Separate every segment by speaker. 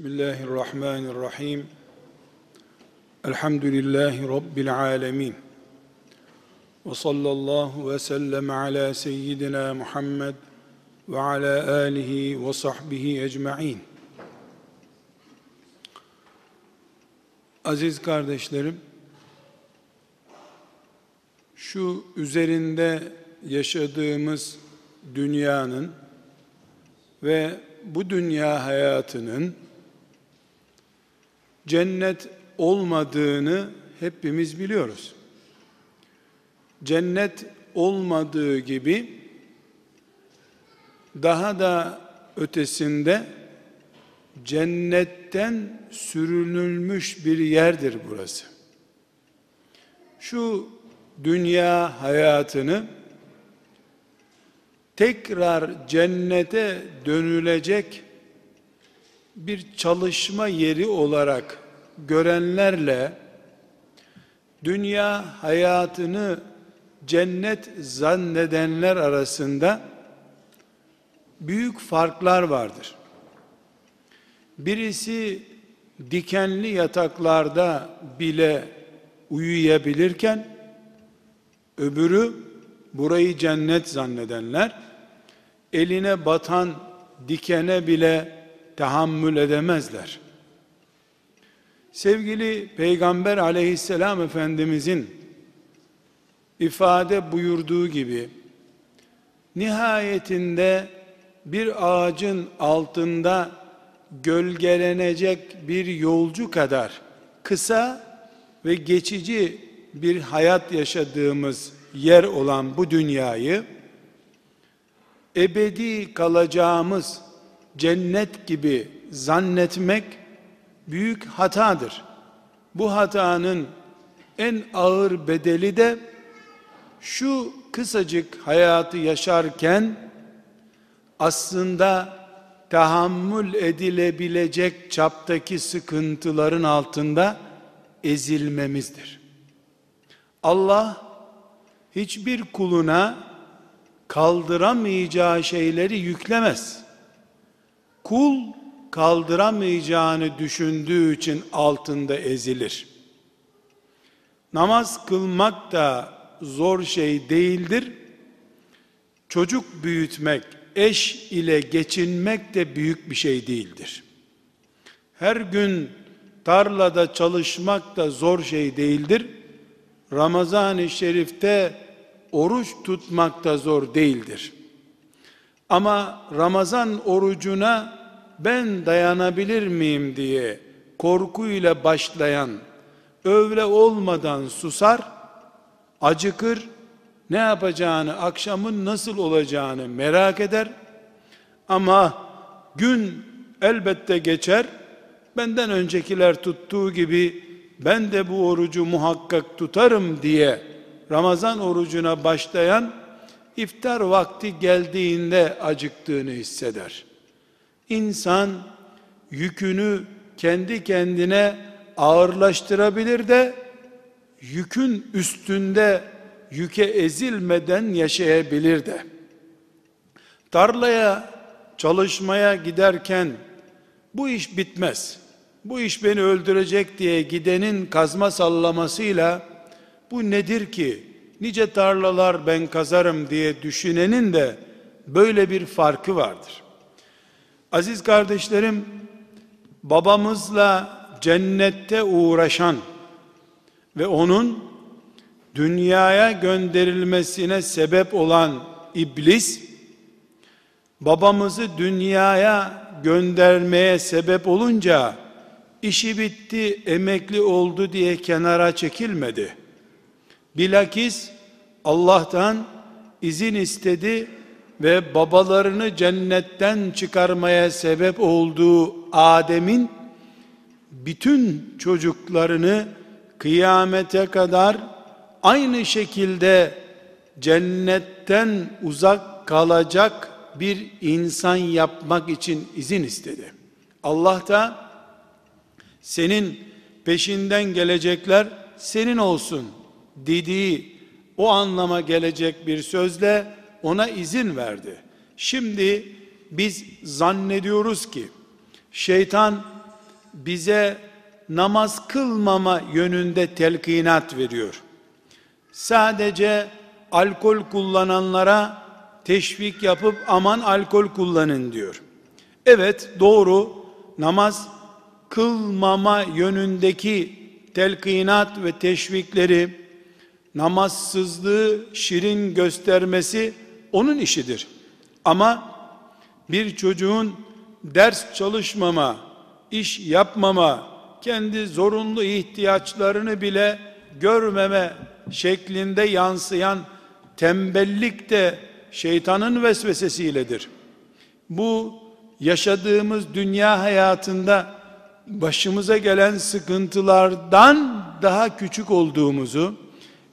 Speaker 1: Bismillahirrahmanirrahim. Elhamdülillahi Rabbil alemin. Ve sallallahu ve sellem ala seyyidina Muhammed ve ala alihi ve sahbihi ecma'in. Aziz kardeşlerim, şu üzerinde yaşadığımız dünyanın ve bu dünya hayatının cennet olmadığını hepimiz biliyoruz. Cennet olmadığı gibi daha da ötesinde cennetten sürünülmüş bir yerdir burası. Şu dünya hayatını tekrar cennete dönülecek bir çalışma yeri olarak görenlerle dünya hayatını cennet zannedenler arasında büyük farklar vardır. Birisi dikenli yataklarda bile uyuyabilirken öbürü burayı cennet zannedenler eline batan dikene bile tahammül edemezler. Sevgili Peygamber aleyhisselam Efendimizin ifade buyurduğu gibi nihayetinde bir ağacın altında gölgelenecek bir yolcu kadar kısa ve geçici bir hayat yaşadığımız yer olan bu dünyayı ebedi kalacağımız cennet gibi zannetmek büyük hatadır. Bu hatanın en ağır bedeli de şu kısacık hayatı yaşarken aslında tahammül edilebilecek çaptaki sıkıntıların altında ezilmemizdir. Allah hiçbir kuluna kaldıramayacağı şeyleri yüklemez. Kul kaldıramayacağını düşündüğü için altında ezilir. Namaz kılmak da zor şey değildir. Çocuk büyütmek, eş ile geçinmek de büyük bir şey değildir. Her gün tarlada çalışmak da zor şey değildir. Ramazan-ı Şerif'te oruç tutmak da zor değildir. Ama Ramazan orucuna ben dayanabilir miyim diye korkuyla başlayan öyle olmadan susar, acıkır, ne yapacağını, akşamın nasıl olacağını merak eder. Ama gün elbette geçer. Benden öncekiler tuttuğu gibi ben de bu orucu muhakkak tutarım diye Ramazan orucuna başlayan iftar vakti geldiğinde acıktığını hisseder. İnsan yükünü kendi kendine ağırlaştırabilir de yükün üstünde yüke ezilmeden yaşayabilir de. Tarlaya çalışmaya giderken bu iş bitmez. Bu iş beni öldürecek diye gidenin kazma sallamasıyla bu nedir ki? Nice tarlalar ben kazarım diye düşünenin de böyle bir farkı vardır. Aziz kardeşlerim, babamızla cennette uğraşan ve onun dünyaya gönderilmesine sebep olan iblis, babamızı dünyaya göndermeye sebep olunca, işi bitti, emekli oldu diye kenara çekilmedi. Bilakis Allah'tan izin istedi ve babalarını cennetten çıkarmaya sebep olduğu Adem'in bütün çocuklarını kıyamete kadar aynı şekilde cennetten uzak kalacak bir insan yapmak için izin istedi. Allah da senin peşinden gelecekler senin olsun dediği o anlama gelecek bir sözle ona izin verdi. Şimdi biz zannediyoruz ki şeytan bize namaz kılmama yönünde telkinat veriyor. Sadece alkol kullananlara teşvik yapıp aman alkol kullanın diyor. Evet doğru namaz kılmama yönündeki telkinat ve teşvikleri namazsızlığı şirin göstermesi onun işidir. Ama bir çocuğun ders çalışmama, iş yapmama, kendi zorunlu ihtiyaçlarını bile görmeme şeklinde yansıyan tembellik de şeytanın vesvesesiyledir. Bu yaşadığımız dünya hayatında başımıza gelen sıkıntılardan daha küçük olduğumuzu,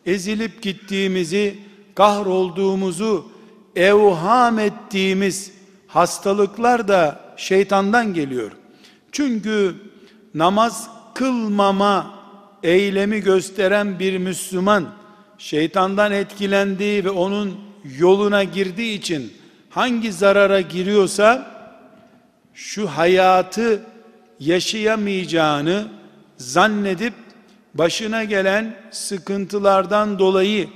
Speaker 1: ezilip gittiğimizi, kahrolduğumuzu evham ettiğimiz hastalıklar da şeytandan geliyor. Çünkü namaz kılmama eylemi gösteren bir Müslüman şeytandan etkilendiği ve onun yoluna girdiği için hangi zarara giriyorsa şu hayatı yaşayamayacağını zannedip başına gelen sıkıntılardan dolayı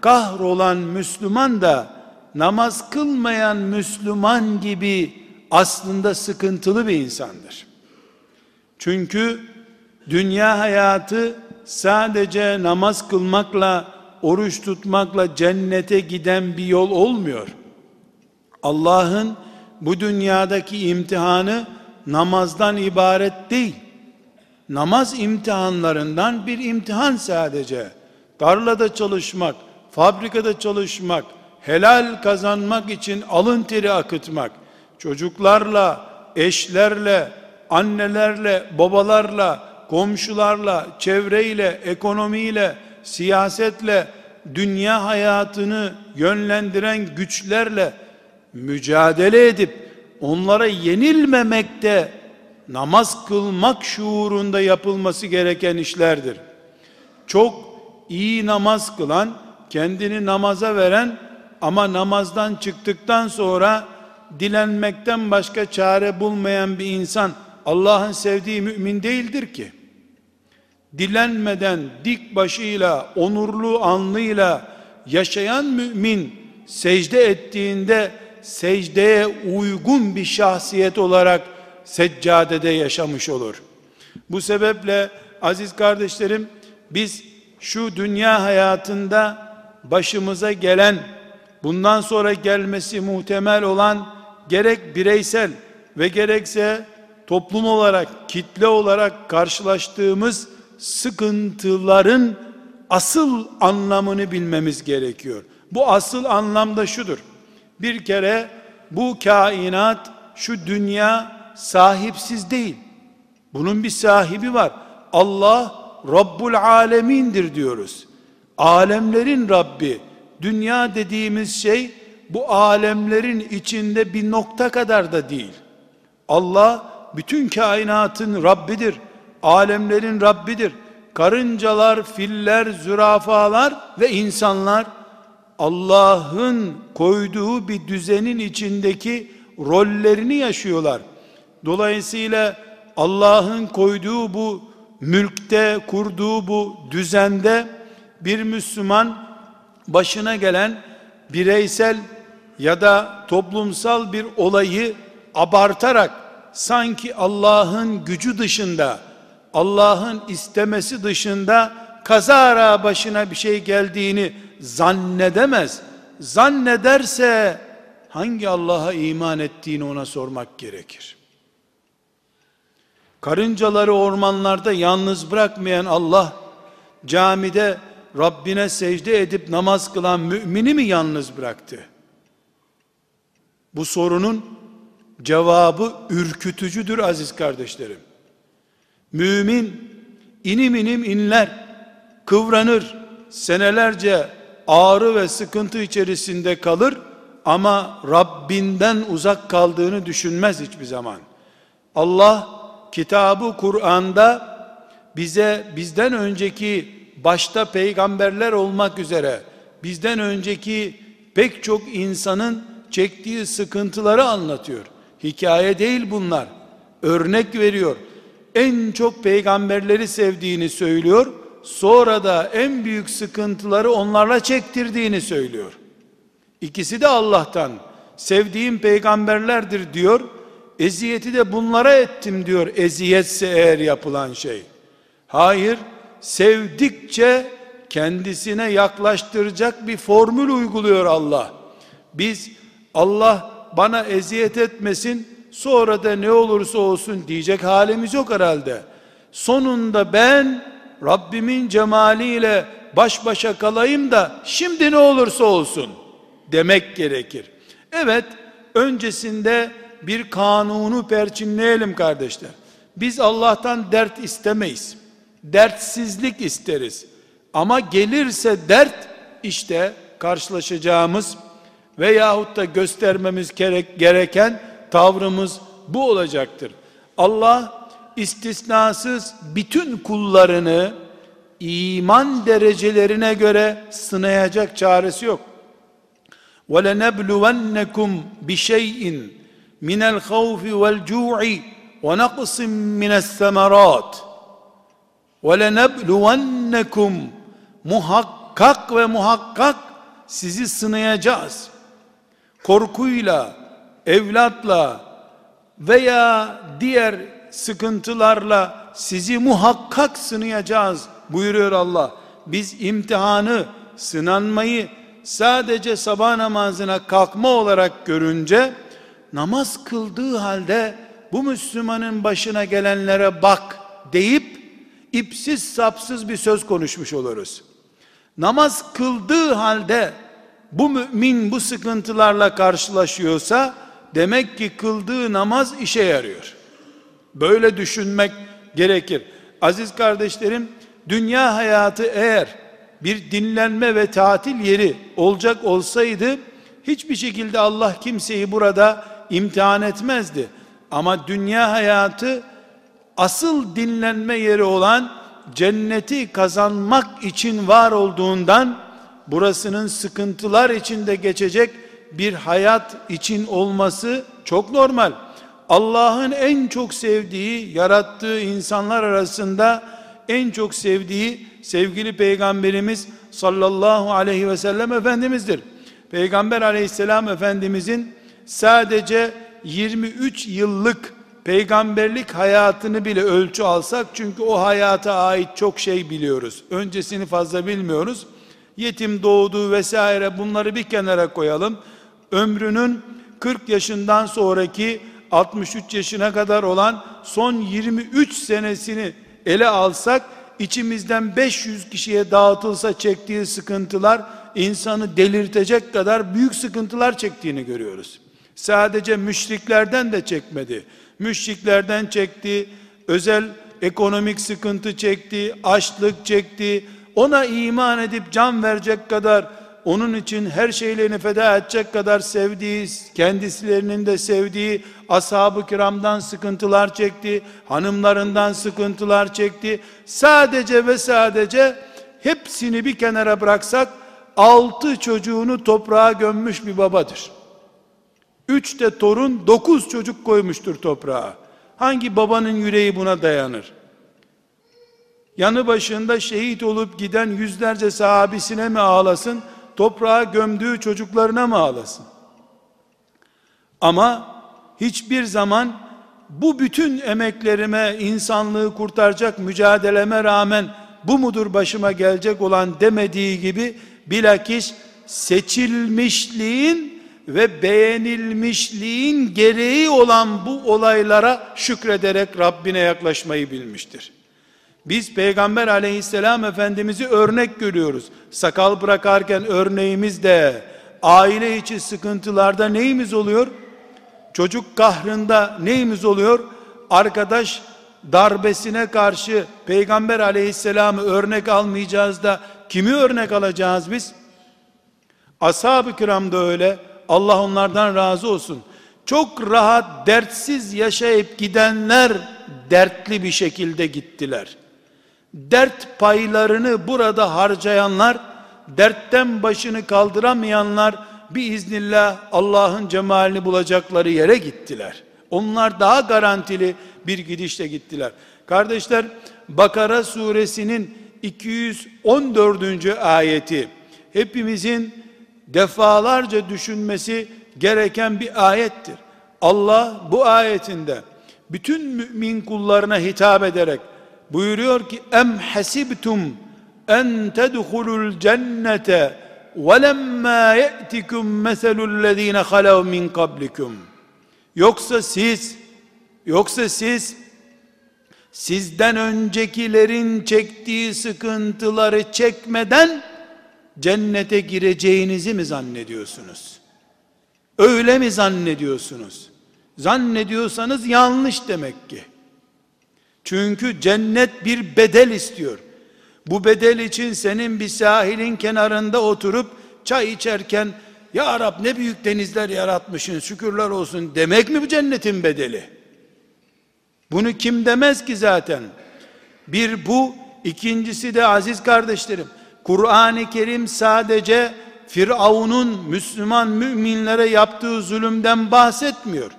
Speaker 1: kahrolan Müslüman da namaz kılmayan Müslüman gibi aslında sıkıntılı bir insandır. Çünkü dünya hayatı sadece namaz kılmakla, oruç tutmakla cennete giden bir yol olmuyor. Allah'ın bu dünyadaki imtihanı namazdan ibaret değil. Namaz imtihanlarından bir imtihan sadece. Tarlada çalışmak, fabrikada çalışmak, helal kazanmak için alın teri akıtmak, çocuklarla, eşlerle, annelerle, babalarla, komşularla, çevreyle, ekonomiyle, siyasetle, dünya hayatını yönlendiren güçlerle mücadele edip onlara yenilmemekte namaz kılmak şuurunda yapılması gereken işlerdir. Çok iyi namaz kılan, kendini namaza veren ama namazdan çıktıktan sonra dilenmekten başka çare bulmayan bir insan Allah'ın sevdiği mümin değildir ki. Dilenmeden dik başıyla, onurlu anlıyla yaşayan mümin secde ettiğinde secdeye uygun bir şahsiyet olarak seccadede yaşamış olur. Bu sebeple aziz kardeşlerim biz şu dünya hayatında başımıza gelen bundan sonra gelmesi muhtemel olan gerek bireysel ve gerekse toplum olarak, kitle olarak karşılaştığımız sıkıntıların asıl anlamını bilmemiz gerekiyor. Bu asıl anlamda şudur. Bir kere bu kainat, şu dünya sahipsiz değil. Bunun bir sahibi var. Allah Rabbul Alemindir diyoruz. Alemlerin Rabbi. Dünya dediğimiz şey bu alemlerin içinde bir nokta kadar da değil. Allah bütün kainatın Rabbidir. Alemlerin Rabbidir. Karıncalar, filler, zürafalar ve insanlar Allah'ın koyduğu bir düzenin içindeki rollerini yaşıyorlar. Dolayısıyla Allah'ın koyduğu bu mülkte kurduğu bu düzende bir Müslüman başına gelen bireysel ya da toplumsal bir olayı abartarak sanki Allah'ın gücü dışında Allah'ın istemesi dışında kazara başına bir şey geldiğini zannedemez. Zannederse hangi Allah'a iman ettiğini ona sormak gerekir. Karıncaları ormanlarda yalnız bırakmayan Allah, camide Rabbine secde edip namaz kılan mümini mi yalnız bıraktı? Bu sorunun cevabı ürkütücüdür aziz kardeşlerim. Mümin inim inim inler, kıvranır, senelerce ağrı ve sıkıntı içerisinde kalır ama Rabbinden uzak kaldığını düşünmez hiçbir zaman. Allah kitabı Kur'an'da bize bizden önceki başta peygamberler olmak üzere bizden önceki pek çok insanın çektiği sıkıntıları anlatıyor. Hikaye değil bunlar. Örnek veriyor. en çok peygamberleri sevdiğini söylüyor. Sonra da en büyük sıkıntıları onlarla çektirdiğini söylüyor. İkisi de Allah'tan. Sevdiğim peygamberlerdir diyor. Eziyeti de bunlara ettim diyor. Eziyetse eğer yapılan şey. Hayır, sevdikçe kendisine yaklaştıracak bir formül uyguluyor Allah. Biz Allah bana eziyet etmesin, sonra da ne olursa olsun diyecek halimiz yok herhalde. Sonunda ben Rabbimin cemaliyle baş başa kalayım da şimdi ne olursa olsun demek gerekir. Evet, öncesinde bir kanunu perçinleyelim kardeşler. Biz Allah'tan dert istemeyiz Dertsizlik isteriz. Ama gelirse dert işte karşılaşacağımız veyahut da göstermemiz gereken tavrımız bu olacaktır. Allah istisnasız bütün kullarını iman derecelerine göre sınayacak çaresi yok. وَلَنَبْلُوَنَّكُمْ بِشَيْءٍ مِنَ الْخَوْفِ وَالْجُوعِ وَنَقْصٍ مِنَ الثَّمَرَاتِ وَلَنَبْلُوَنَّكُمْ Muhakkak ve muhakkak sizi sınayacağız. Korkuyla, evlatla veya diğer sıkıntılarla sizi muhakkak sınayacağız buyuruyor Allah. Biz imtihanı, sınanmayı sadece sabah namazına kalkma olarak görünce namaz kıldığı halde bu Müslümanın başına gelenlere bak deyip ipsiz sapsız bir söz konuşmuş oluruz. Namaz kıldığı halde bu mümin bu sıkıntılarla karşılaşıyorsa demek ki kıldığı namaz işe yarıyor. Böyle düşünmek gerekir. Aziz kardeşlerim, dünya hayatı eğer bir dinlenme ve tatil yeri olacak olsaydı hiçbir şekilde Allah kimseyi burada imtihan etmezdi. Ama dünya hayatı asıl dinlenme yeri olan cenneti kazanmak için var olduğundan burasının sıkıntılar içinde geçecek bir hayat için olması çok normal. Allah'ın en çok sevdiği, yarattığı insanlar arasında en çok sevdiği sevgili peygamberimiz sallallahu aleyhi ve sellem efendimizdir. Peygamber aleyhisselam efendimizin sadece 23 yıllık peygamberlik hayatını bile ölçü alsak çünkü o hayata ait çok şey biliyoruz. Öncesini fazla bilmiyoruz. Yetim doğduğu vesaire bunları bir kenara koyalım. Ömrünün 40 yaşından sonraki 63 yaşına kadar olan son 23 senesini ele alsak içimizden 500 kişiye dağıtılsa çektiği sıkıntılar insanı delirtecek kadar büyük sıkıntılar çektiğini görüyoruz. Sadece müşriklerden de çekmedi. Müşriklerden çekti, özel ekonomik sıkıntı çekti, açlık çekti. Ona iman edip can verecek kadar onun için her şeylerini feda edecek kadar sevdiği, kendisilerinin de sevdiği ashab-ı kiramdan sıkıntılar çekti, hanımlarından sıkıntılar çekti. Sadece ve sadece hepsini bir kenara bıraksak altı çocuğunu toprağa gömmüş bir babadır. Üç de torun, dokuz çocuk koymuştur toprağa. Hangi babanın yüreği buna dayanır? Yanı başında şehit olup giden yüzlerce sahabisine mi ağlasın, toprağa gömdüğü çocuklarına mı ağlasın? Ama hiçbir zaman bu bütün emeklerime, insanlığı kurtaracak mücadeleme rağmen bu mudur başıma gelecek olan demediği gibi bilakis seçilmişliğin ve beğenilmişliğin gereği olan bu olaylara şükrederek Rabbine yaklaşmayı bilmiştir. Biz Peygamber aleyhisselam efendimizi örnek görüyoruz. Sakal bırakarken örneğimiz de aile içi sıkıntılarda neyimiz oluyor? Çocuk kahrında neyimiz oluyor? Arkadaş darbesine karşı Peygamber aleyhisselamı örnek almayacağız da kimi örnek alacağız biz? Ashab-ı kiram da öyle. Allah onlardan razı olsun. Çok rahat, dertsiz yaşayıp gidenler dertli bir şekilde gittiler. Dert paylarını burada harcayanlar, dertten başını kaldıramayanlar biiznillah Allah'ın cemalini bulacakları yere gittiler. Onlar daha garantili bir gidişle gittiler. Kardeşler Bakara suresinin 214. ayeti hepimizin defalarca düşünmesi gereken bir ayettir. Allah bu ayetinde bütün mümin kullarına hitap ederek buyuruyor ki em hasibtum en tedhulul cennete ve lemma ye'tikum meselul lezine halav min kablikum yoksa siz yoksa siz sizden öncekilerin çektiği sıkıntıları çekmeden cennete gireceğinizi mi zannediyorsunuz? Öyle mi zannediyorsunuz? Zannediyorsanız yanlış demek ki. Çünkü cennet bir bedel istiyor. Bu bedel için senin bir sahilin kenarında oturup çay içerken ya Rab ne büyük denizler yaratmışsın şükürler olsun demek mi bu cennetin bedeli? Bunu kim demez ki zaten? Bir bu, ikincisi de aziz kardeşlerim. Kur'an-ı Kerim sadece Firavun'un Müslüman müminlere yaptığı zulümden bahsetmiyor.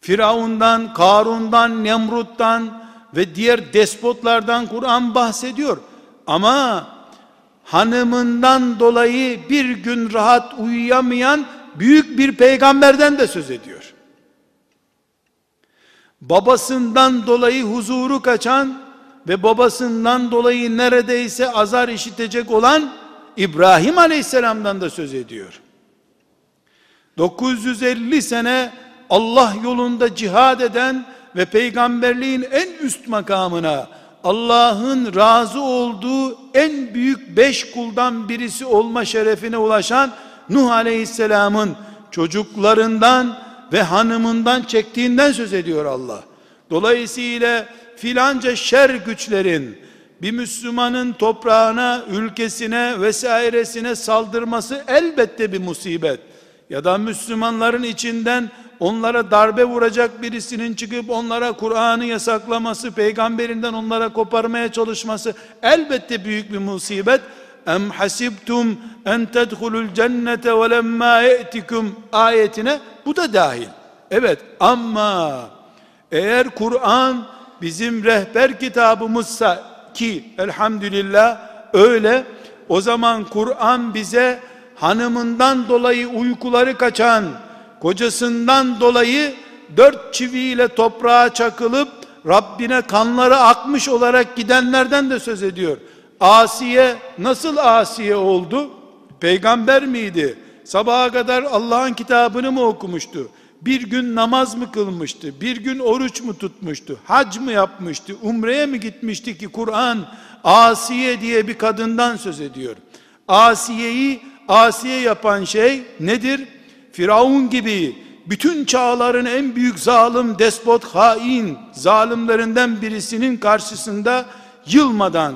Speaker 1: Firavundan, Karun'dan, Nemrut'tan ve diğer despotlardan Kur'an bahsediyor. Ama hanımından dolayı bir gün rahat uyuyamayan büyük bir peygamberden de söz ediyor. Babasından dolayı huzuru kaçan ve babasından dolayı neredeyse azar işitecek olan İbrahim Aleyhisselam'dan da söz ediyor. 950 sene Allah yolunda cihad eden ve peygamberliğin en üst makamına Allah'ın razı olduğu en büyük beş kuldan birisi olma şerefine ulaşan Nuh Aleyhisselam'ın çocuklarından ve hanımından çektiğinden söz ediyor Allah. Dolayısıyla filanca şer güçlerin bir Müslümanın toprağına, ülkesine vesairesine saldırması elbette bir musibet. Ya da Müslümanların içinden onlara darbe vuracak birisinin çıkıp onlara Kur'an'ı yasaklaması, peygamberinden onlara koparmaya çalışması elbette büyük bir musibet. Em hasibtum en tedhulul cennete ve lemma ye'tikum ayetine bu da dahil. Evet ama eğer Kur'an bizim rehber kitabımızsa ki elhamdülillah öyle o zaman Kur'an bize hanımından dolayı uykuları kaçan kocasından dolayı dört çiviyle toprağa çakılıp Rabbine kanları akmış olarak gidenlerden de söz ediyor. Asiye nasıl asiye oldu? Peygamber miydi? Sabaha kadar Allah'ın kitabını mı okumuştu? Bir gün namaz mı kılmıştı? Bir gün oruç mu tutmuştu? Hac mı yapmıştı? Umreye mi gitmişti ki Kur'an Asiye diye bir kadından söz ediyor. Asiye'yi Asiye yapan şey nedir? Firavun gibi bütün çağların en büyük zalim, despot, hain, zalimlerinden birisinin karşısında yılmadan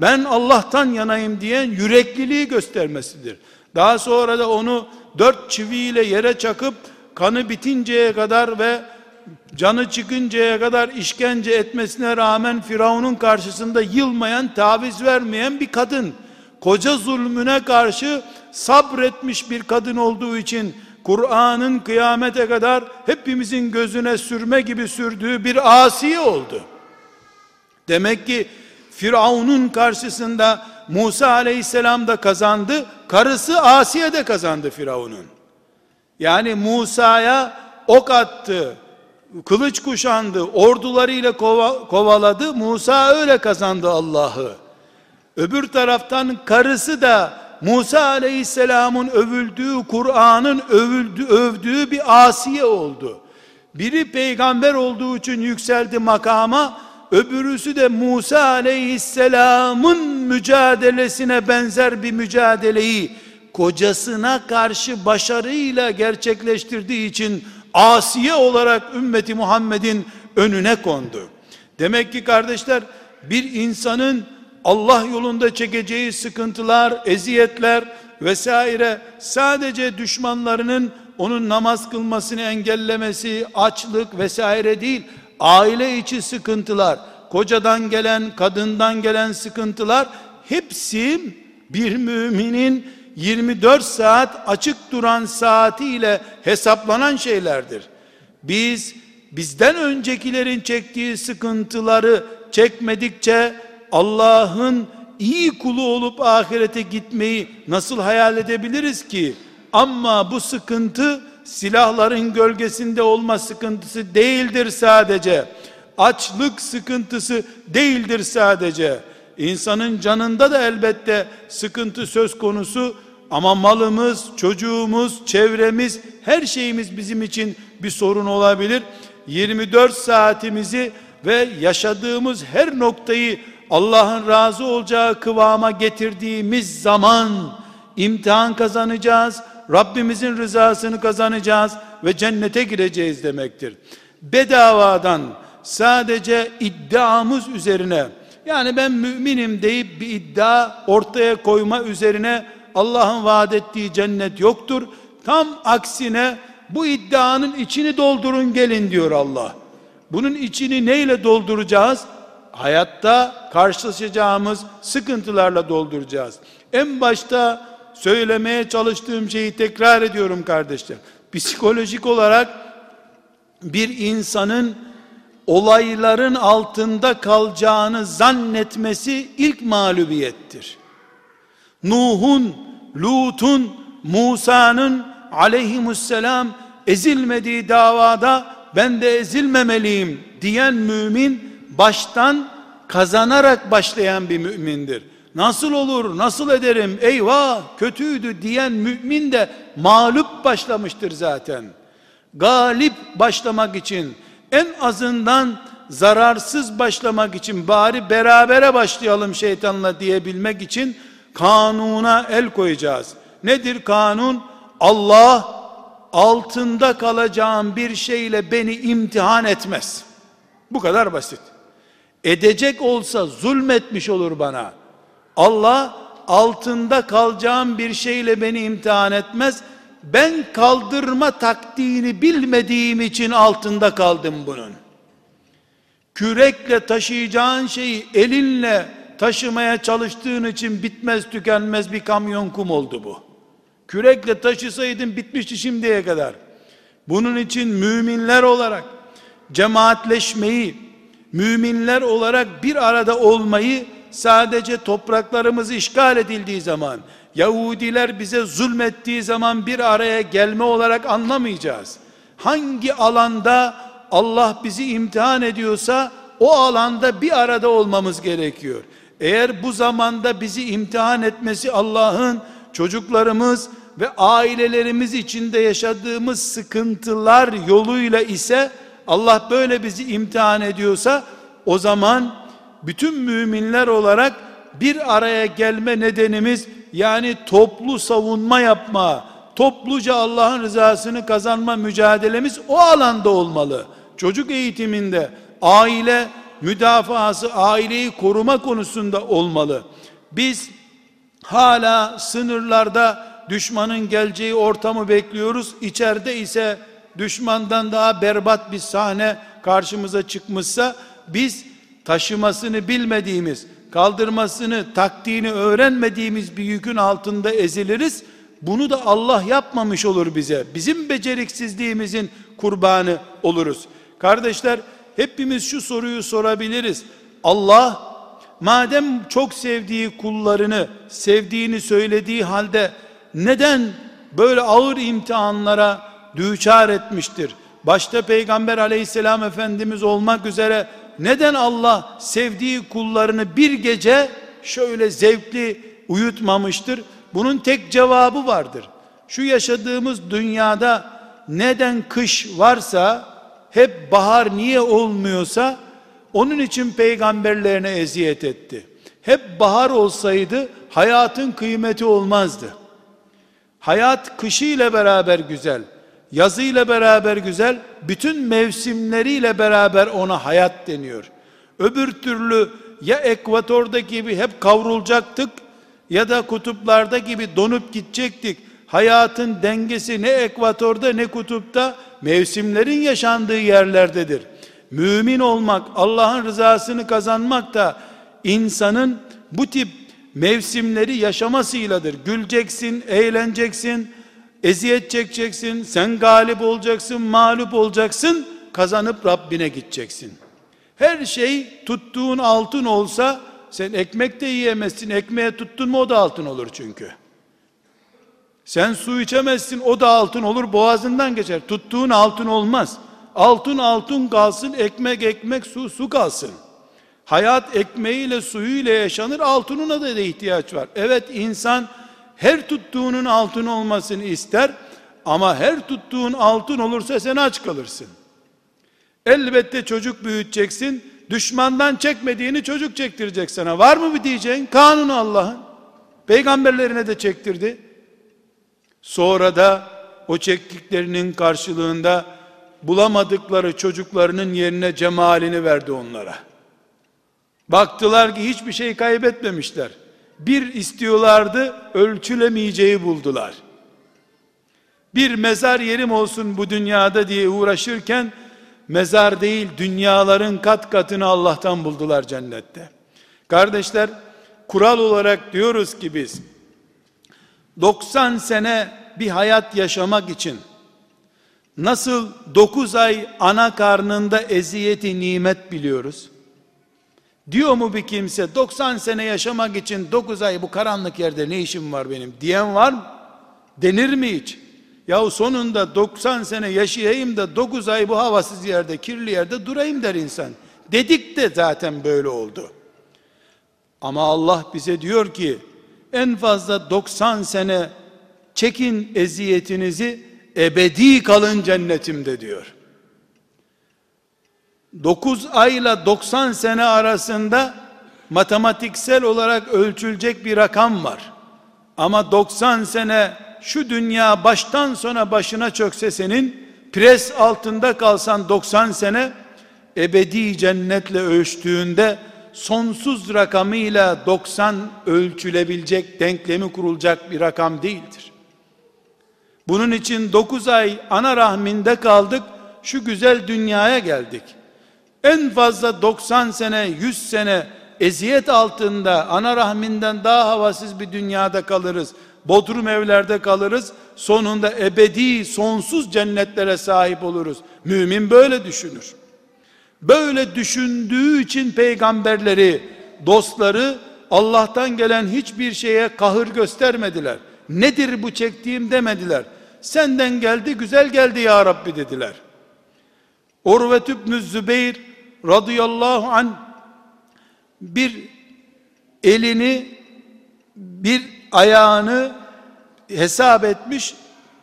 Speaker 1: ben Allah'tan yanayım diyen yürekliliği göstermesidir. Daha sonra da onu dört çiviyle yere çakıp kanı bitinceye kadar ve canı çıkıncaya kadar işkence etmesine rağmen Firavun'un karşısında yılmayan, taviz vermeyen bir kadın. Koca zulmüne karşı sabretmiş bir kadın olduğu için Kur'an'ın kıyamete kadar hepimizin gözüne sürme gibi sürdüğü bir asi oldu. Demek ki Firavun'un karşısında Musa aleyhisselam da kazandı, karısı Asiye de kazandı Firavun'un. Yani Musa'ya ok attı, kılıç kuşandı, ordularıyla kova, kovaladı. Musa öyle kazandı Allah'ı. Öbür taraftan karısı da Musa aleyhisselamın övüldüğü, Kur'an'ın övüldüğü, övdüğü bir asiye oldu. Biri peygamber olduğu için yükseldi makama, öbürüsü de Musa aleyhisselamın mücadelesine benzer bir mücadeleyi kocasına karşı başarıyla gerçekleştirdiği için asiye olarak ümmeti Muhammed'in önüne kondu. Demek ki kardeşler bir insanın Allah yolunda çekeceği sıkıntılar, eziyetler vesaire sadece düşmanlarının onun namaz kılmasını engellemesi, açlık vesaire değil, aile içi sıkıntılar, kocadan gelen, kadından gelen sıkıntılar hepsi bir müminin 24 saat açık duran saatiyle hesaplanan şeylerdir. Biz bizden öncekilerin çektiği sıkıntıları çekmedikçe Allah'ın iyi kulu olup ahirete gitmeyi nasıl hayal edebiliriz ki? Ama bu sıkıntı silahların gölgesinde olma sıkıntısı değildir sadece. Açlık sıkıntısı değildir sadece. İnsanın canında da elbette sıkıntı söz konusu ama malımız, çocuğumuz, çevremiz, her şeyimiz bizim için bir sorun olabilir. 24 saatimizi ve yaşadığımız her noktayı Allah'ın razı olacağı kıvama getirdiğimiz zaman imtihan kazanacağız. Rabbimizin rızasını kazanacağız ve cennete gireceğiz demektir. Bedavadan sadece iddiamız üzerine yani ben müminim deyip bir iddia ortaya koyma üzerine Allah'ın vaat ettiği cennet yoktur. Tam aksine bu iddianın içini doldurun gelin diyor Allah. Bunun içini neyle dolduracağız? Hayatta karşılaşacağımız sıkıntılarla dolduracağız. En başta söylemeye çalıştığım şeyi tekrar ediyorum kardeşler. Psikolojik olarak bir insanın olayların altında kalacağını zannetmesi ilk mağlubiyettir. Nuh'un, Lut'un, Musa'nın aleyhimusselam ezilmediği davada ben de ezilmemeliyim diyen mümin baştan kazanarak başlayan bir mümindir. Nasıl olur, nasıl ederim, eyvah kötüydü diyen mümin de mağlup başlamıştır zaten. Galip başlamak için en azından zararsız başlamak için bari berabere başlayalım şeytanla diyebilmek için kanuna el koyacağız. Nedir kanun? Allah altında kalacağım bir şeyle beni imtihan etmez. Bu kadar basit. Edecek olsa zulmetmiş olur bana. Allah altında kalacağım bir şeyle beni imtihan etmez. Ben kaldırma taktiğini bilmediğim için altında kaldım bunun. Kürekle taşıyacağın şeyi elinle taşımaya çalıştığın için bitmez tükenmez bir kamyon kum oldu bu. Kürekle taşısaydın bitmişti şimdiye kadar. Bunun için müminler olarak cemaatleşmeyi, müminler olarak bir arada olmayı sadece topraklarımız işgal edildiği zaman, Yahudiler bize zulmettiği zaman bir araya gelme olarak anlamayacağız. Hangi alanda Allah bizi imtihan ediyorsa o alanda bir arada olmamız gerekiyor. Eğer bu zamanda bizi imtihan etmesi Allah'ın çocuklarımız ve ailelerimiz içinde yaşadığımız sıkıntılar yoluyla ise Allah böyle bizi imtihan ediyorsa o zaman bütün müminler olarak bir araya gelme nedenimiz yani toplu savunma yapma, topluca Allah'ın rızasını kazanma mücadelemiz o alanda olmalı. Çocuk eğitiminde aile müdafası, aileyi koruma konusunda olmalı. Biz hala sınırlarda düşmanın geleceği ortamı bekliyoruz. İçeride ise düşmandan daha berbat bir sahne karşımıza çıkmışsa biz taşımasını bilmediğimiz, kaldırmasını, taktiğini öğrenmediğimiz bir yükün altında eziliriz. Bunu da Allah yapmamış olur bize. Bizim beceriksizliğimizin kurbanı oluruz. Kardeşler, hepimiz şu soruyu sorabiliriz. Allah madem çok sevdiği kullarını sevdiğini söylediği halde neden böyle ağır imtihanlara düçar etmiştir? Başta Peygamber aleyhisselam Efendimiz olmak üzere neden Allah sevdiği kullarını bir gece şöyle zevkli uyutmamıştır? Bunun tek cevabı vardır. Şu yaşadığımız dünyada neden kış varsa hep bahar niye olmuyorsa onun için peygamberlerine eziyet etti. Hep bahar olsaydı hayatın kıymeti olmazdı. Hayat kışı ile beraber güzel, yazı ile beraber güzel, bütün mevsimleriyle beraber ona hayat deniyor. Öbür türlü ya ekvatorda gibi hep kavrulacaktık ya da kutuplarda gibi donup gidecektik. Hayatın dengesi ne ekvatorda ne kutupta mevsimlerin yaşandığı yerlerdedir. Mümin olmak, Allah'ın rızasını kazanmak da insanın bu tip mevsimleri yaşamasıyladır. Güleceksin, eğleneceksin, eziyet çekeceksin, sen galip olacaksın, mağlup olacaksın, kazanıp Rabbine gideceksin. Her şey tuttuğun altın olsa sen ekmek de yiyemezsin. Ekmeğe tuttun mu o da altın olur çünkü. Sen su içemezsin o da altın olur boğazından geçer. Tuttuğun altın olmaz. Altın altın kalsın, ekmek ekmek, su su kalsın. Hayat ekmeğiyle suyuyla yaşanır, altınına da, da ihtiyaç var. Evet insan her tuttuğunun altın olmasını ister ama her tuttuğun altın olursa sen aç kalırsın. Elbette çocuk büyüteceksin, düşmandan çekmediğini çocuk çektirecek sana. Var mı bir diyeceğin? Kanunu Allah'ın. Peygamberlerine de çektirdi. Sonra da o çektiklerinin karşılığında bulamadıkları çocuklarının yerine cemalini verdi onlara. Baktılar ki hiçbir şey kaybetmemişler. Bir istiyorlardı, ölçülemeyeceği buldular. Bir mezar yerim olsun bu dünyada diye uğraşırken mezar değil dünyaların kat katını Allah'tan buldular cennette. Kardeşler, kural olarak diyoruz ki biz 90 sene bir hayat yaşamak için nasıl 9 ay ana karnında eziyeti nimet biliyoruz. Diyor mu bir kimse 90 sene yaşamak için 9 ay bu karanlık yerde ne işim var benim diyen var mı? Denir mi hiç? Yahu sonunda 90 sene yaşayayım da 9 ay bu havasız yerde, kirli yerde durayım der insan. Dedik de zaten böyle oldu. Ama Allah bize diyor ki en fazla 90 sene çekin eziyetinizi ebedi kalın cennetimde diyor. 9 ayla 90 sene arasında matematiksel olarak ölçülecek bir rakam var. Ama 90 sene şu dünya baştan sona başına çökse senin pres altında kalsan 90 sene ebedi cennetle ölçtüğünde sonsuz rakamıyla 90 ölçülebilecek denklemi kurulacak bir rakam değildir. Bunun için 9 ay ana rahminde kaldık, şu güzel dünyaya geldik. En fazla 90 sene, 100 sene eziyet altında ana rahminden daha havasız bir dünyada kalırız. Bodrum evlerde kalırız. Sonunda ebedi, sonsuz cennetlere sahip oluruz. Mümin böyle düşünür. Böyle düşündüğü için peygamberleri, dostları Allah'tan gelen hiçbir şeye kahır göstermediler. Nedir bu çektiğim demediler. Senden geldi güzel geldi ya Rabbi dediler. Urvet İbn Zübeyir radıyallahu an bir elini bir ayağını hesap etmiş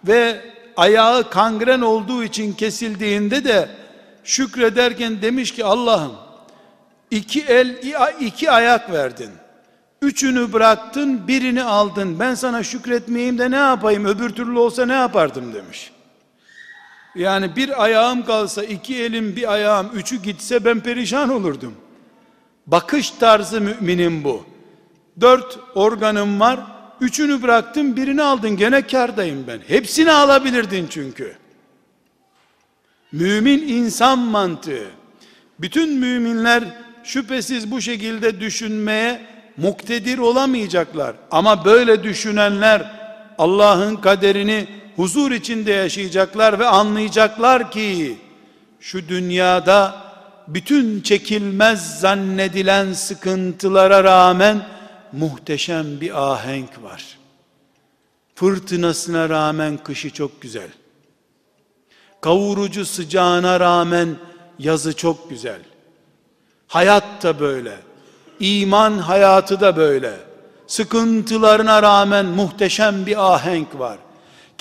Speaker 1: ve ayağı kangren olduğu için kesildiğinde de şükrederken demiş ki Allah'ım iki el iki ayak verdin. Üçünü bıraktın, birini aldın. Ben sana şükretmeyeyim de ne yapayım? Öbür türlü olsa ne yapardım demiş. Yani bir ayağım kalsa, iki elim, bir ayağım, üçü gitse ben perişan olurdum. Bakış tarzı müminin bu. Dört organım var, üçünü bıraktın, birini aldın, gene kardayım ben. Hepsini alabilirdin çünkü. Mümin insan mantığı. Bütün müminler şüphesiz bu şekilde düşünmeye muktedir olamayacaklar. Ama böyle düşünenler Allah'ın kaderini huzur içinde yaşayacaklar ve anlayacaklar ki şu dünyada bütün çekilmez zannedilen sıkıntılara rağmen muhteşem bir ahenk var. Fırtınasına rağmen kışı çok güzel. Kavurucu sıcağına rağmen yazı çok güzel. Hayat da böyle. İman hayatı da böyle. Sıkıntılarına rağmen muhteşem bir ahenk var.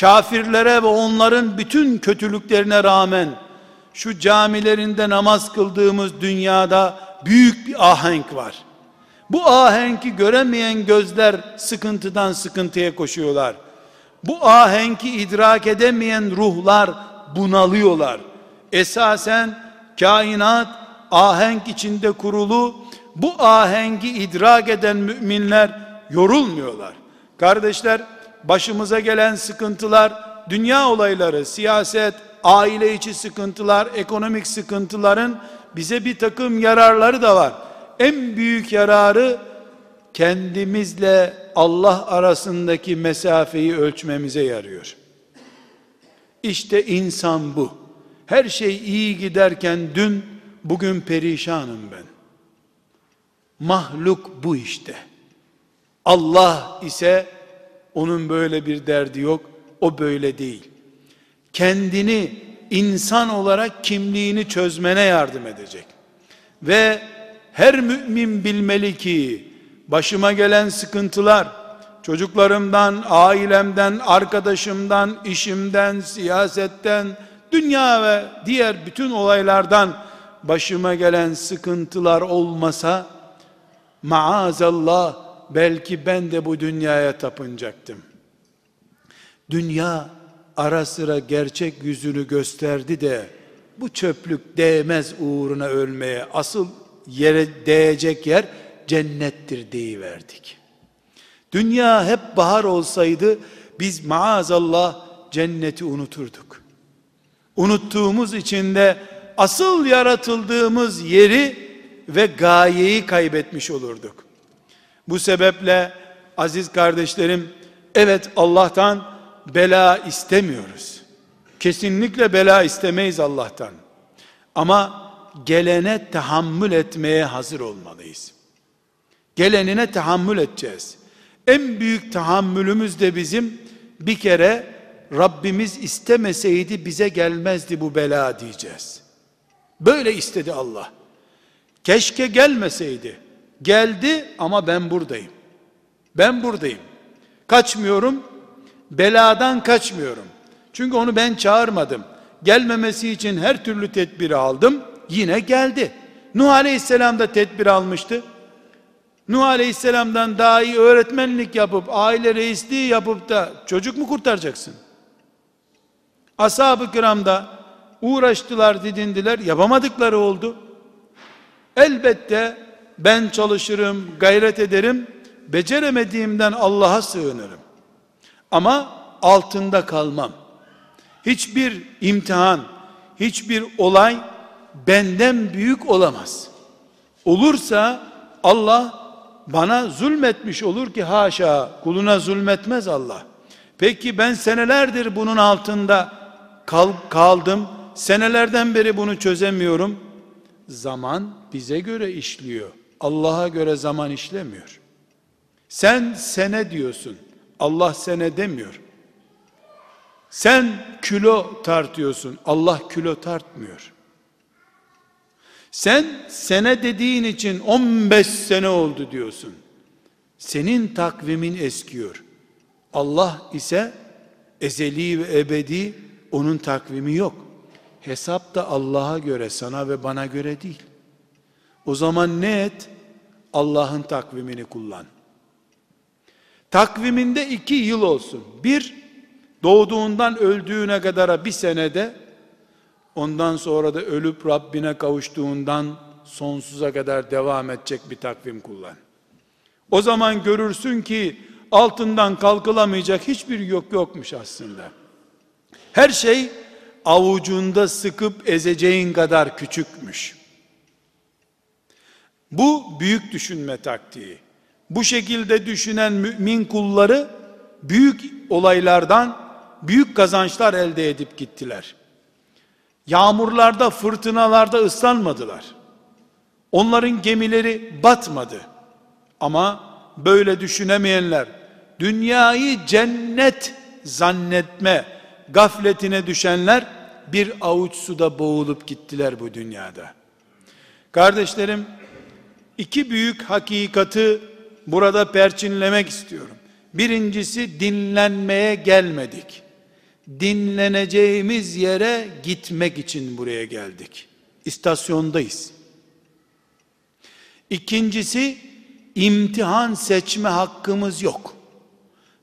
Speaker 1: Kafirlere ve onların bütün kötülüklerine rağmen şu camilerinde namaz kıldığımız dünyada büyük bir ahenk var. Bu ahenki göremeyen gözler sıkıntıdan sıkıntıya koşuyorlar. Bu ahenki idrak edemeyen ruhlar bunalıyorlar. Esasen kainat ahenk içinde kurulu bu ahengi idrak eden müminler yorulmuyorlar. Kardeşler başımıza gelen sıkıntılar, dünya olayları, siyaset, aile içi sıkıntılar, ekonomik sıkıntıların bize bir takım yararları da var. En büyük yararı kendimizle Allah arasındaki mesafeyi ölçmemize yarıyor. İşte insan bu. Her şey iyi giderken dün, bugün perişanım ben. Mahluk bu işte. Allah ise onun böyle bir derdi yok. O böyle değil. Kendini insan olarak kimliğini çözmene yardım edecek. Ve her mümin bilmeli ki başıma gelen sıkıntılar çocuklarımdan, ailemden, arkadaşımdan, işimden, siyasetten, dünya ve diğer bütün olaylardan başıma gelen sıkıntılar olmasa maazallah belki ben de bu dünyaya tapınacaktım. Dünya ara sıra gerçek yüzünü gösterdi de bu çöplük değmez uğruna ölmeye asıl yere değecek yer cennettir deyiverdik. Dünya hep bahar olsaydı biz maazallah cenneti unuturduk. Unuttuğumuz için de asıl yaratıldığımız yeri ve gayeyi kaybetmiş olurduk. Bu sebeple aziz kardeşlerim evet Allah'tan bela istemiyoruz. Kesinlikle bela istemeyiz Allah'tan. Ama gelene tahammül etmeye hazır olmalıyız. Gelenine tahammül edeceğiz. En büyük tahammülümüz de bizim bir kere Rabbimiz istemeseydi bize gelmezdi bu bela diyeceğiz. Böyle istedi Allah. Keşke gelmeseydi. Geldi ama ben buradayım. Ben buradayım. Kaçmıyorum. Beladan kaçmıyorum. Çünkü onu ben çağırmadım. Gelmemesi için her türlü tedbiri aldım. Yine geldi. Nuh Aleyhisselam da tedbir almıştı. Nuh Aleyhisselam'dan daha iyi öğretmenlik yapıp, aile reisliği yapıp da çocuk mu kurtaracaksın? Ashab-ı kiramda uğraştılar, didindiler, yapamadıkları oldu. Elbette ben çalışırım, gayret ederim, beceremediğimden Allah'a sığınırım. Ama altında kalmam. Hiçbir imtihan, hiçbir olay benden büyük olamaz. Olursa Allah bana zulmetmiş olur ki haşa kuluna zulmetmez Allah. Peki ben senelerdir bunun altında kal, kaldım. Senelerden beri bunu çözemiyorum. Zaman bize göre işliyor. Allah'a göre zaman işlemiyor. Sen sene diyorsun. Allah sene demiyor. Sen kilo tartıyorsun. Allah kilo tartmıyor. Sen sene dediğin için 15 sene oldu diyorsun. Senin takvimin eskiyor. Allah ise ezeli ve ebedi onun takvimi yok. Hesap da Allah'a göre, sana ve bana göre değil. O zaman ne et? Allah'ın takvimini kullan. Takviminde iki yıl olsun. Bir, doğduğundan öldüğüne kadar bir senede, ondan sonra da ölüp Rabbine kavuştuğundan sonsuza kadar devam edecek bir takvim kullan. O zaman görürsün ki altından kalkılamayacak hiçbir yok yokmuş aslında. Her şey avucunda sıkıp ezeceğin kadar küçükmüş. Bu büyük düşünme taktiği. Bu şekilde düşünen mümin kulları büyük olaylardan büyük kazançlar elde edip gittiler. Yağmurlarda, fırtınalarda ıslanmadılar. Onların gemileri batmadı. Ama böyle düşünemeyenler dünyayı cennet zannetme gafletine düşenler bir avuç suda boğulup gittiler bu dünyada. Kardeşlerim, iki büyük hakikati burada perçinlemek istiyorum. Birincisi dinlenmeye gelmedik. Dinleneceğimiz yere gitmek için buraya geldik. İstasyondayız. İkincisi imtihan seçme hakkımız yok.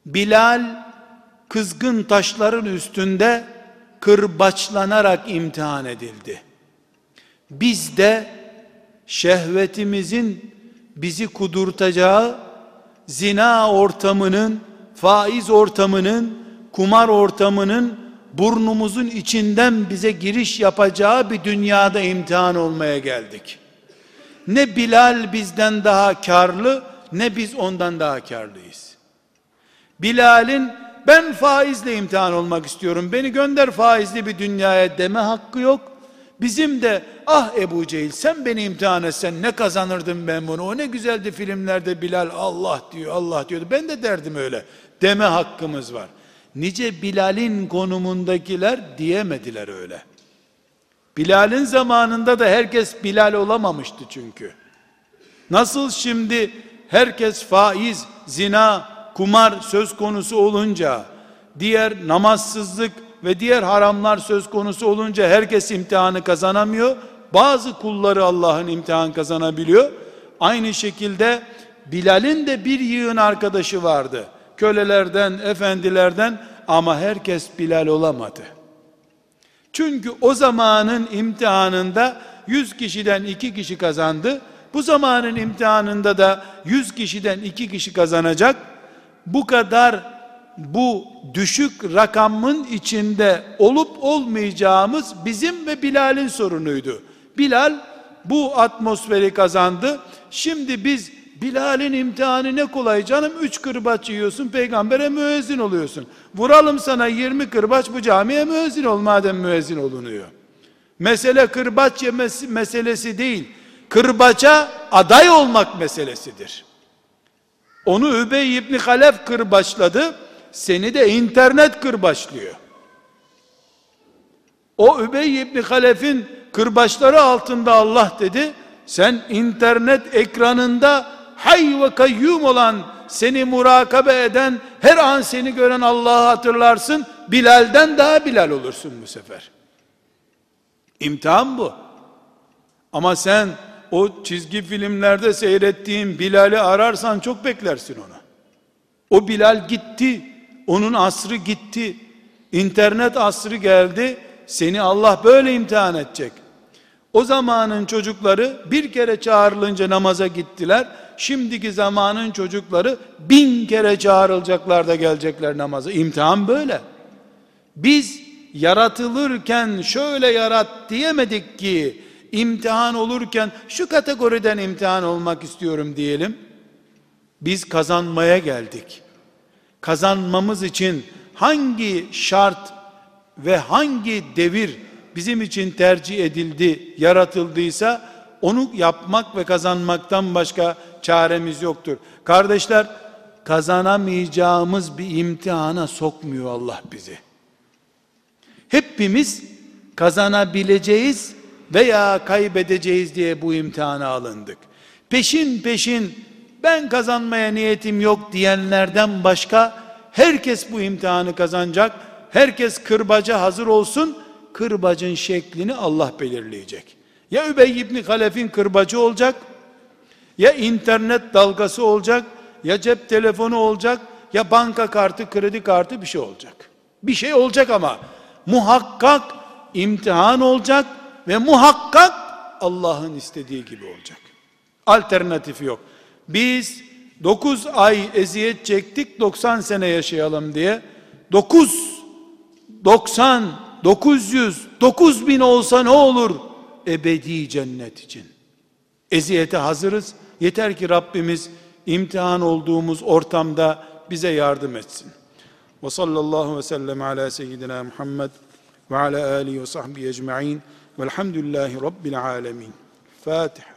Speaker 1: Bilal kızgın taşların üstünde kırbaçlanarak imtihan edildi. Biz de şehvetimizin bizi kudurtacağı zina ortamının, faiz ortamının, kumar ortamının burnumuzun içinden bize giriş yapacağı bir dünyada imtihan olmaya geldik. Ne Bilal bizden daha karlı, ne biz ondan daha karlıyız. Bilal'in ben faizle imtihan olmak istiyorum. Beni gönder faizli bir dünyaya deme hakkı yok. Bizim de ah Ebu Cehil sen beni imtihan etsen ne kazanırdım ben bunu. O ne güzeldi filmlerde Bilal Allah diyor Allah diyordu. Ben de derdim öyle. Deme hakkımız var. Nice Bilal'in konumundakiler diyemediler öyle. Bilal'in zamanında da herkes Bilal olamamıştı çünkü. Nasıl şimdi herkes faiz, zina, kumar söz konusu olunca, diğer namazsızlık ve diğer haramlar söz konusu olunca herkes imtihanı kazanamıyor. Bazı kulları Allah'ın imtihan kazanabiliyor. Aynı şekilde Bilal'in de bir yığın arkadaşı vardı. Kölelerden, efendilerden ama herkes Bilal olamadı. Çünkü o zamanın imtihanında 100 kişiden 2 kişi kazandı. Bu zamanın imtihanında da 100 kişiden 2 kişi kazanacak. Bu kadar bu düşük rakamın içinde olup olmayacağımız bizim ve Bilal'in sorunuydu. Bilal bu atmosferi kazandı. Şimdi biz Bilal'in imtihanı ne kolay canım 3 kırbaç yiyorsun peygambere müezzin oluyorsun. Vuralım sana 20 kırbaç bu camiye müezzin ol madem müezzin olunuyor. Mesele kırbaç yemesi meselesi değil. Kırbaça aday olmak meselesidir. Onu Übey ibn Halef kırbaçladı. Seni de internet kırbaçlıyor. O Übey ibn Halef'in kırbaçları altında Allah dedi. Sen internet ekranında hay ve kayyum olan seni murakabe eden her an seni gören Allah'ı hatırlarsın. Bilal'den daha Bilal olursun bu sefer. İmtihan bu. Ama sen o çizgi filmlerde seyrettiğin Bilal'i ararsan çok beklersin onu. O Bilal gitti. Onun asrı gitti. İnternet asrı geldi. Seni Allah böyle imtihan edecek. O zamanın çocukları bir kere çağrılınca namaza gittiler. Şimdiki zamanın çocukları bin kere çağrılacaklar da gelecekler namaza. İmtihan böyle. Biz yaratılırken şöyle yarat diyemedik ki imtihan olurken şu kategoriden imtihan olmak istiyorum diyelim. Biz kazanmaya geldik. Kazanmamız için hangi şart ve hangi devir bizim için tercih edildi, yaratıldıysa onu yapmak ve kazanmaktan başka çaremiz yoktur. Kardeşler, kazanamayacağımız bir imtihana sokmuyor Allah bizi. Hepimiz kazanabileceğiz veya kaybedeceğiz diye bu imtihana alındık. Peşin peşin ben kazanmaya niyetim yok diyenlerden başka herkes bu imtihanı kazanacak. Herkes kırbaca hazır olsun. Kırbacın şeklini Allah belirleyecek. Ya Übey ibn Halef'in kırbacı olacak, ya internet dalgası olacak, ya cep telefonu olacak, ya banka kartı, kredi kartı bir şey olacak. Bir şey olacak ama muhakkak imtihan olacak ve muhakkak Allah'ın istediği gibi olacak. Alternatifi yok. Biz 9 ay eziyet çektik 90 sene yaşayalım diye 9 90 900 9000 olsa ne olur ebedi cennet için. Eziyete hazırız. Yeter ki Rabbimiz imtihan olduğumuz ortamda bize yardım etsin. Ve sallallahu ve sellem ala seyyidina Muhammed ve ala alihi ve sahbihi ecma'in. Velhamdülillahi rabbil alemin Fatiha